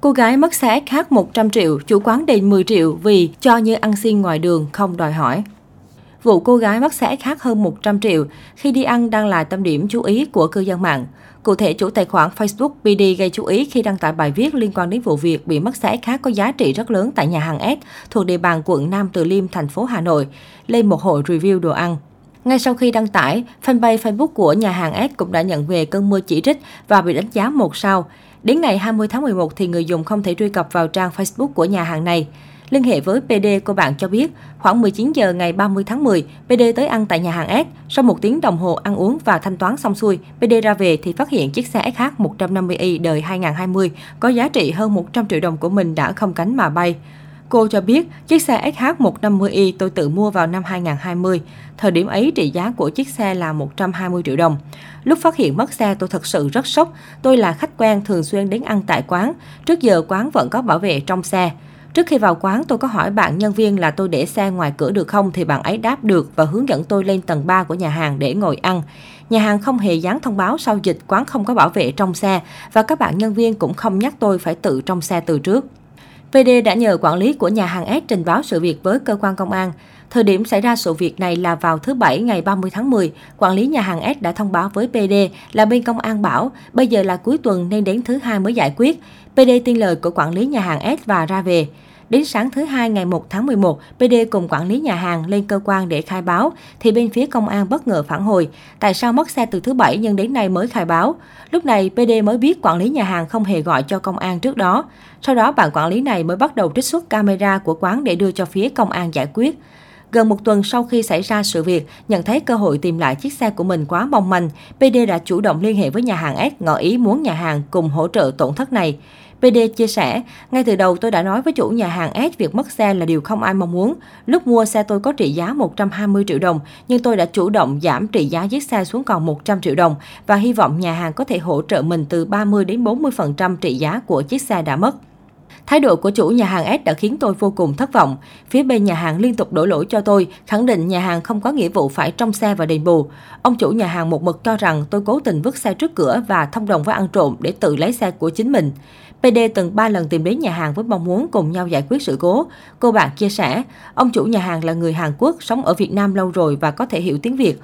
Cô gái mất xe SH 100 triệu, chủ quán đền 10 triệu vì cho như ăn xin ngoài đường không đòi hỏi. Vụ cô gái mất xe SH hơn 100 triệu khi đi ăn đang là tâm điểm chú ý của cư dân mạng. Cụ thể, chủ tài khoản Facebook PD gây chú ý khi đăng tải bài viết liên quan đến vụ việc bị mất xe SH có giá trị rất lớn tại nhà hàng S thuộc địa bàn quận Nam Từ Liêm, thành phố Hà Nội, lên một hội review đồ ăn. Ngay sau khi đăng tải, fanpage Facebook của nhà hàng S cũng đã nhận về cơn mưa chỉ trích và bị đánh giá một sao. Đến ngày 20 tháng 11 thì người dùng không thể truy cập vào trang Facebook của nhà hàng này. Liên hệ với PD, cô bạn cho biết, khoảng 19 giờ ngày 30 tháng 10, PD tới ăn tại nhà hàng S. Sau một tiếng đồng hồ ăn uống và thanh toán xong xuôi, PD ra về thì phát hiện chiếc xe SH 150i đời 2020 có giá trị hơn 100 triệu đồng của mình đã không cánh mà bay. Cô cho biết, chiếc xe SH150i tôi tự mua vào năm 2020. Thời điểm ấy, trị giá của chiếc xe là 120 triệu đồng. Lúc phát hiện mất xe, tôi thật sự rất sốc. Tôi là khách quen thường xuyên đến ăn tại quán. Trước giờ quán vẫn có bảo vệ trong xe. Trước khi vào quán, tôi có hỏi bạn nhân viên là tôi để xe ngoài cửa được không thì bạn ấy đáp được và hướng dẫn tôi lên tầng 3 của nhà hàng để ngồi ăn. Nhà hàng không hề dán thông báo sau dịch quán không có bảo vệ trong xe và các bạn nhân viên cũng không nhắc tôi phải tự trong xe từ trước. PD đã nhờ quản lý của nhà hàng S trình báo sự việc với cơ quan công an. Thời điểm xảy ra sự việc này là vào thứ Bảy ngày 30 tháng 10. Quản lý nhà hàng S đã thông báo với PD là bên công an bảo, bây giờ là cuối tuần nên đến thứ hai mới giải quyết. PD tin lời của quản lý nhà hàng S và ra về. Đến sáng thứ hai ngày 1 tháng 11, PD cùng quản lý nhà hàng lên cơ quan để khai báo, thì bên phía công an bất ngờ phản hồi. Tại sao mất xe từ thứ Bảy nhưng đến nay mới khai báo? Lúc này, PD mới biết quản lý nhà hàng không hề gọi cho công an trước đó. Sau đó, bạn quản lý này mới bắt đầu trích xuất camera của quán để đưa cho phía công an giải quyết. Gần một tuần sau khi xảy ra sự việc, nhận thấy cơ hội tìm lại chiếc xe của mình quá mong manh, PD đã chủ động liên hệ với nhà hàng S ngỏ ý muốn nhà hàng cùng hỗ trợ tổn thất này. PD chia sẻ, ngay từ đầu tôi đã nói với chủ nhà hàng S việc mất xe là điều không ai mong muốn. Lúc mua xe tôi có trị giá 120 triệu đồng, nhưng tôi đã chủ động giảm trị giá chiếc xe xuống còn 100 triệu đồng và hy vọng nhà hàng có thể hỗ trợ mình từ 30 đến 40% trị giá của chiếc xe đã mất. Thái độ của chủ nhà hàng S đã khiến tôi vô cùng thất vọng. Phía bên nhà hàng liên tục đổ lỗi cho tôi, khẳng định nhà hàng không có nghĩa vụ phải trong xe và đền bù. Ông chủ nhà hàng một mực cho rằng tôi cố tình vứt xe trước cửa và thông đồng với ăn trộm để tự lấy xe của chính mình. PD từng 3 lần tìm đến nhà hàng với mong muốn cùng nhau giải quyết sự cố. Cô bạn chia sẻ, ông chủ nhà hàng là người Hàn Quốc, sống ở Việt Nam lâu rồi và có thể hiểu tiếng Việt.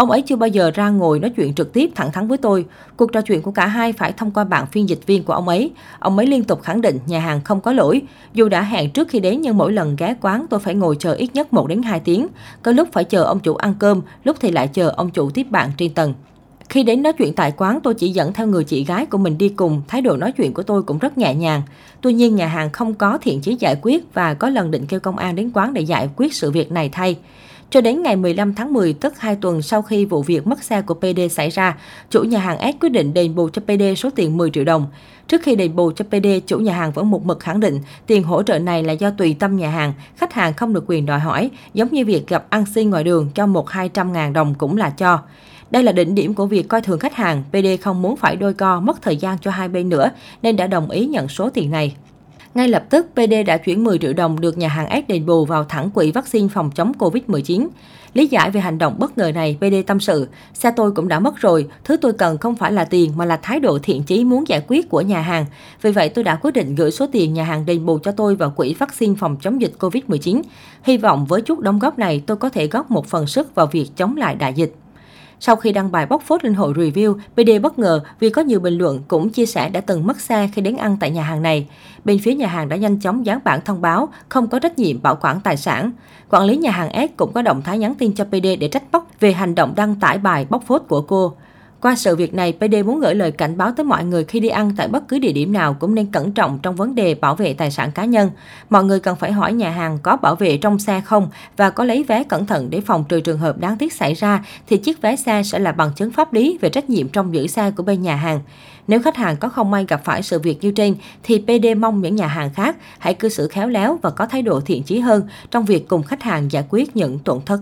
Ông ấy chưa bao giờ ra ngồi nói chuyện trực tiếp thẳng thắn với tôi. Cuộc trò chuyện của cả hai phải thông qua bạn phiên dịch viên của ông ấy. Ông ấy liên tục khẳng định nhà hàng không có lỗi. Dù đã hẹn trước khi đến nhưng mỗi lần ghé quán tôi phải ngồi chờ ít nhất 1 đến 2 tiếng. Có lúc phải chờ ông chủ ăn cơm, lúc thì lại chờ ông chủ tiếp bạn trên tầng. Khi đến nói chuyện tại quán, tôi chỉ dẫn theo người chị gái của mình đi cùng, thái độ nói chuyện của tôi cũng rất nhẹ nhàng. Tuy nhiên, nhà hàng không có thiện chí giải quyết và có lần định kêu công an đến quán để giải quyết sự việc này thay. Cho đến ngày 15 tháng 10, tức 2 tuần sau khi vụ việc mất xe của PD xảy ra, chủ nhà hàng S quyết định đền bù cho PD số tiền 10 triệu đồng. Trước khi đền bù cho PD, chủ nhà hàng vẫn một mực khẳng định tiền hỗ trợ này là do tùy tâm nhà hàng, khách hàng không được quyền đòi hỏi, giống như việc gặp ăn xin ngoài đường cho một 200 ngàn đồng cũng là cho. Đây là đỉnh điểm của việc coi thường khách hàng, PD không muốn phải đôi co mất thời gian cho hai bên nữa nên đã đồng ý nhận số tiền này. Ngay lập tức, PD đã chuyển 10 triệu đồng được nhà hàng S đền bù vào thẳng quỹ vaccine phòng chống Covid-19. Lý giải về hành động bất ngờ này, PD tâm sự, xe tôi cũng đã mất rồi, thứ tôi cần không phải là tiền mà là thái độ thiện chí muốn giải quyết của nhà hàng. Vì vậy tôi đã quyết định gửi số tiền nhà hàng đền bù cho tôi vào quỹ vaccine phòng chống dịch Covid-19. Hy vọng với chút đóng góp này tôi có thể góp một phần sức vào việc chống lại đại dịch. Sau khi đăng bài bóc phốt lên hội review, PD bất ngờ vì có nhiều bình luận cũng chia sẻ đã từng mất xe khi đến ăn tại nhà hàng này. Bên phía nhà hàng đã nhanh chóng dán bản thông báo không có trách nhiệm bảo quản tài sản. Quản lý nhà hàng S cũng có động thái nhắn tin cho PD để trách móc về hành động đăng tải bài bóc phốt của cô. Qua sự việc này, PD muốn gửi lời cảnh báo tới mọi người khi đi ăn tại bất cứ địa điểm nào cũng nên cẩn trọng trong vấn đề bảo vệ tài sản cá nhân. Mọi người cần phải hỏi nhà hàng có bảo vệ trong xe không và có lấy vé cẩn thận để phòng trừ trường hợp đáng tiếc xảy ra thì chiếc vé xe sẽ là bằng chứng pháp lý về trách nhiệm trong giữ xe của bên nhà hàng. Nếu khách hàng có không may gặp phải sự việc như trên thì PD mong những nhà hàng khác hãy cư xử khéo léo và có thái độ thiện chí hơn trong việc cùng khách hàng giải quyết những tổn thất.